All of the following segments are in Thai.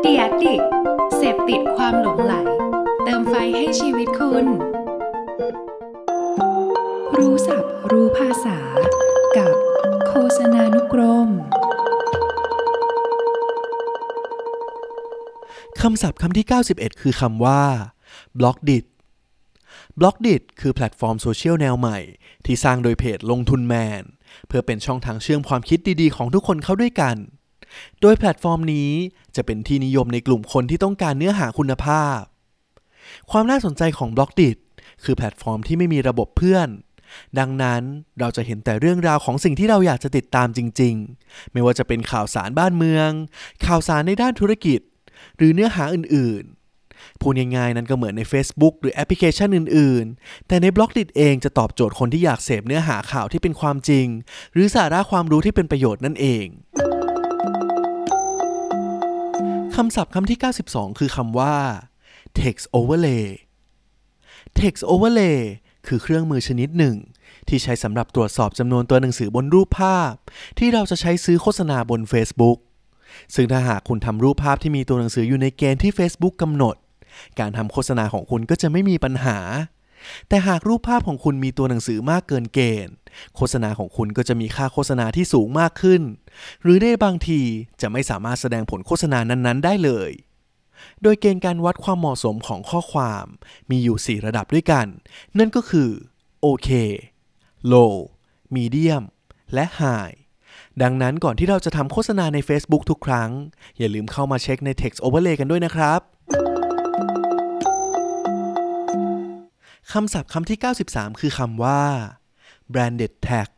The Addict เสพติดความหลงใหล เติมไฟให้ชีวิตคุณ รู้ศัพท์รู้ภาษา กับโฆษณานุกรมคำศัพท์คำที่ 91 คือคำว่า Blockdit Blockdit คือแพลตฟอร์มโซเชียลแนวใหม่ ที่สร้างโดยเพจลงทุนแมน เพื่อเป็นช่องทางเชื่อมความคิดดีๆ ของทุกคนเข้าด้วยกัน โดยแพลตฟอร์มนี้จะเป็นที่นิยมในกลุ่มคนที่ต้องการเนื้อหาคุณภาพ ความน่าสนใจของ Blockdit คือแพลตฟอร์มที่ไม่มีระบบเพื่อน ดังนั้นเราจะเห็นแต่เรื่องราวของสิ่งที่เราอยากจะติดตามจริง ๆ ไม่ว่าจะเป็นข่าวสารบ้านเมือง ข่าวสารในด้านธุรกิจ หรือเนื้อหาอื่นๆ พูดง่ายๆนั้นก็เหมือนใน Facebook หรือแอปพลิเคชันอื่น ๆ แต่ใน Blockdit เองจะตอบโจทย์คนที่อยากเสพเนื้อหาข่าวที่เป็นความจริง หรือสาระความรู้ที่เป็นประโยชน์นั่นเอง คำศัพท์คำที่ 92 คือคำว่า text overlay text overlay คือเครื่องมือชนิดหนึ่ง ที่ใช้สำหรับตรวจสอบจำนวนตัวหนังสือบนรูปภาพ ที่เราจะใช้ซื้อโฆษณาบน Facebook ซึ่งถ้าหากคุณทำรูปภาพที่มีตัวหนังสืออยู่ในเกณฑ์ที่ Facebook กำหนด การทำโฆษณาของคุณก็จะไม่มีปัญหา แต่หากรูปภาพของคุณมีตัวหนังสือมากเกินเกณฑ์ โฆษณาของคุณก็จะมีค่าโฆษณาที่สูงมากขึ้น หรือในบางทีจะไม่สามารถแสดงผลโฆษณานั้นๆ ได้เลย โดยเกณฑ์การวัดความเหมาะสมของข้อความ มีอยู่ 4 ระดับด้วยกัน นั่นก็คือโอเค low medium และ high ดังนั้นก่อนที่เราจะทำโฆษณาใน Facebook ทุกครั้ง อย่าลืมเข้ามาเช็คใน text overlay กันด้วยนะครับำศัพท์คำที่ 93 คือคำว่า branded tag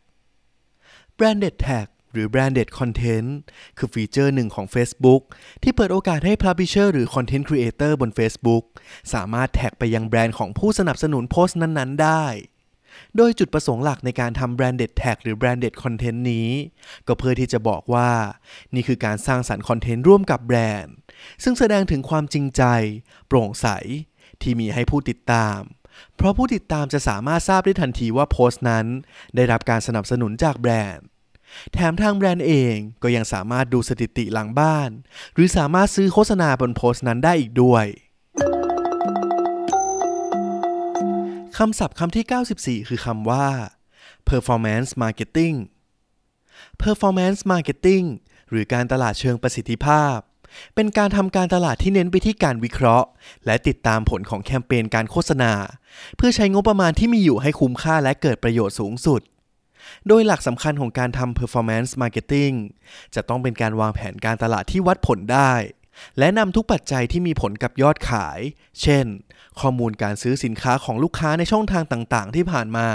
branded tag หรือ branded content คือฟีเจอร์หนึ่งของ Facebook ที่เปิดโอกาสให้ publisher หรือ content creator บน Facebook สามารถแท็กไปยังแบรนด์ของผู้สนับสนุนโพสต์นั้น ๆ ได้ โดยจุดประสงค์หลักในการทำ branded tag หรือ branded content นี้ ก็เพื่อที่จะบอกว่า นี่คือการสร้างสรรค์คอนเทนต์ร่วมกับแบรนด์ ซึ่งแสดงถึงความจริงใจ โปร่งใส ที่มีให้ผู้ติดตาม เพราะผู้ติดตามจะสามารถทราบได้ทันทีว่าโพสต์นั้น ได้รับการสนับสนุนจากแบรนด์ แถมทางแบรนด์เองก็ยังสามารถดูสถิติหลังบ้าน หรือสามารถซื้อโฆษณาบนโพสต์นั้นได้อีกด้วยคำศัพท์คำที่ 94 คือคำว่า performance marketing performance marketing หรือการตลาดเชิงประสิทธิภาพ เป็นการทำการตลาดที่เน้นไปที่การวิเคราะห์ และติดตามผลของแคมเปญการโฆษณา เพื่อใช้งบประมาณที่มีอยู่ให้คุ้มค่าและเกิดประโยชน์สูงสุด โดยหลักสำคัญของการทำ performance marketing จะต้องเป็นการวางแผนการตลาดที่วัดผลได้ และนำทุกปัจจัยที่มีผลกับยอดขาย เช่น ข้อมูลการซื้อสินค้าของลูกค้าในช่องทางต่างๆ ที่ผ่านมา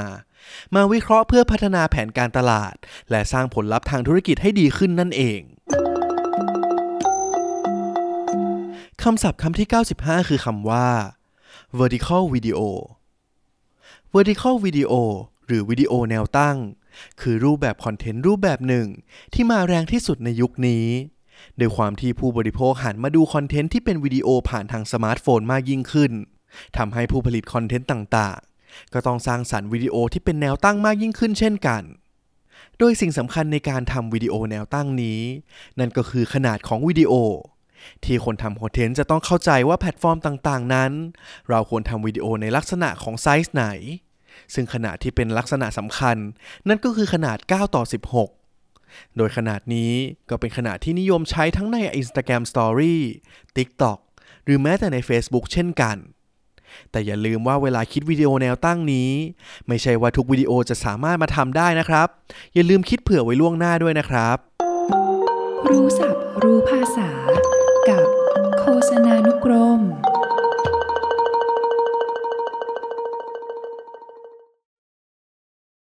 มาวิเคราะห์เพื่อพัฒนาแผนการตลาด และสร้างผลลัพธ์ทางธุรกิจให้ดีขึ้นนั่นเอง คำศัพท์คำที่ 95 คือคำว่า vertical video vertical video หรือวิดีโอแนวตั้ง คือรูปแบบคอนเทนต์รูปแบบหนึ่ง ที่มาแรงที่สุดในยุคนี้โดยความที่ผู้บริโภคหันมาดูคอนเทนต์ที่เป็นวิดีโอผ่านทางสมาร์ทโฟนมากยิ่งขึ้นทำให้ผู้ผลิตคอนเทนต์ต่างๆ ก็ต้องสร้างสรรค์วิดีโอที่เป็นแนวตั้งมากยิ่งขึ้นเช่นกัน โดยสิ่งสำคัญในการทำวิดีโอแนวตั้งนี้ นั่นก็คือขนาดของวิดีโอ ที่คนทำคอนเทนต์จะต้องเข้าใจว่าแพลตฟอร์มต่างๆ นั้น เราควรทำวิดีโอในลักษณะของไซส์ไหน ซึ่งขนาดที่เป็นลักษณะสำคัญ นั่นก็คือขนาด 9 ต่อ 16 โดยขนาดนี้ก็เป็นขนาดที่นิยมใช้ทั้งใน Instagram Story TikTok หรือแม้แต่ใน Facebook เช่นกันแต่อย่าลืมว่าเวลาคิดวิดีโอแนวตั้งนี้ ไม่ใช่ว่าทุกวิดีโอจะสามารถมาทำได้นะครับ อย่าลืมคิดเผื่อไว้ล่วงหน้าด้วยนะครับ รู้ศัพท์ รู้ภาษา กับ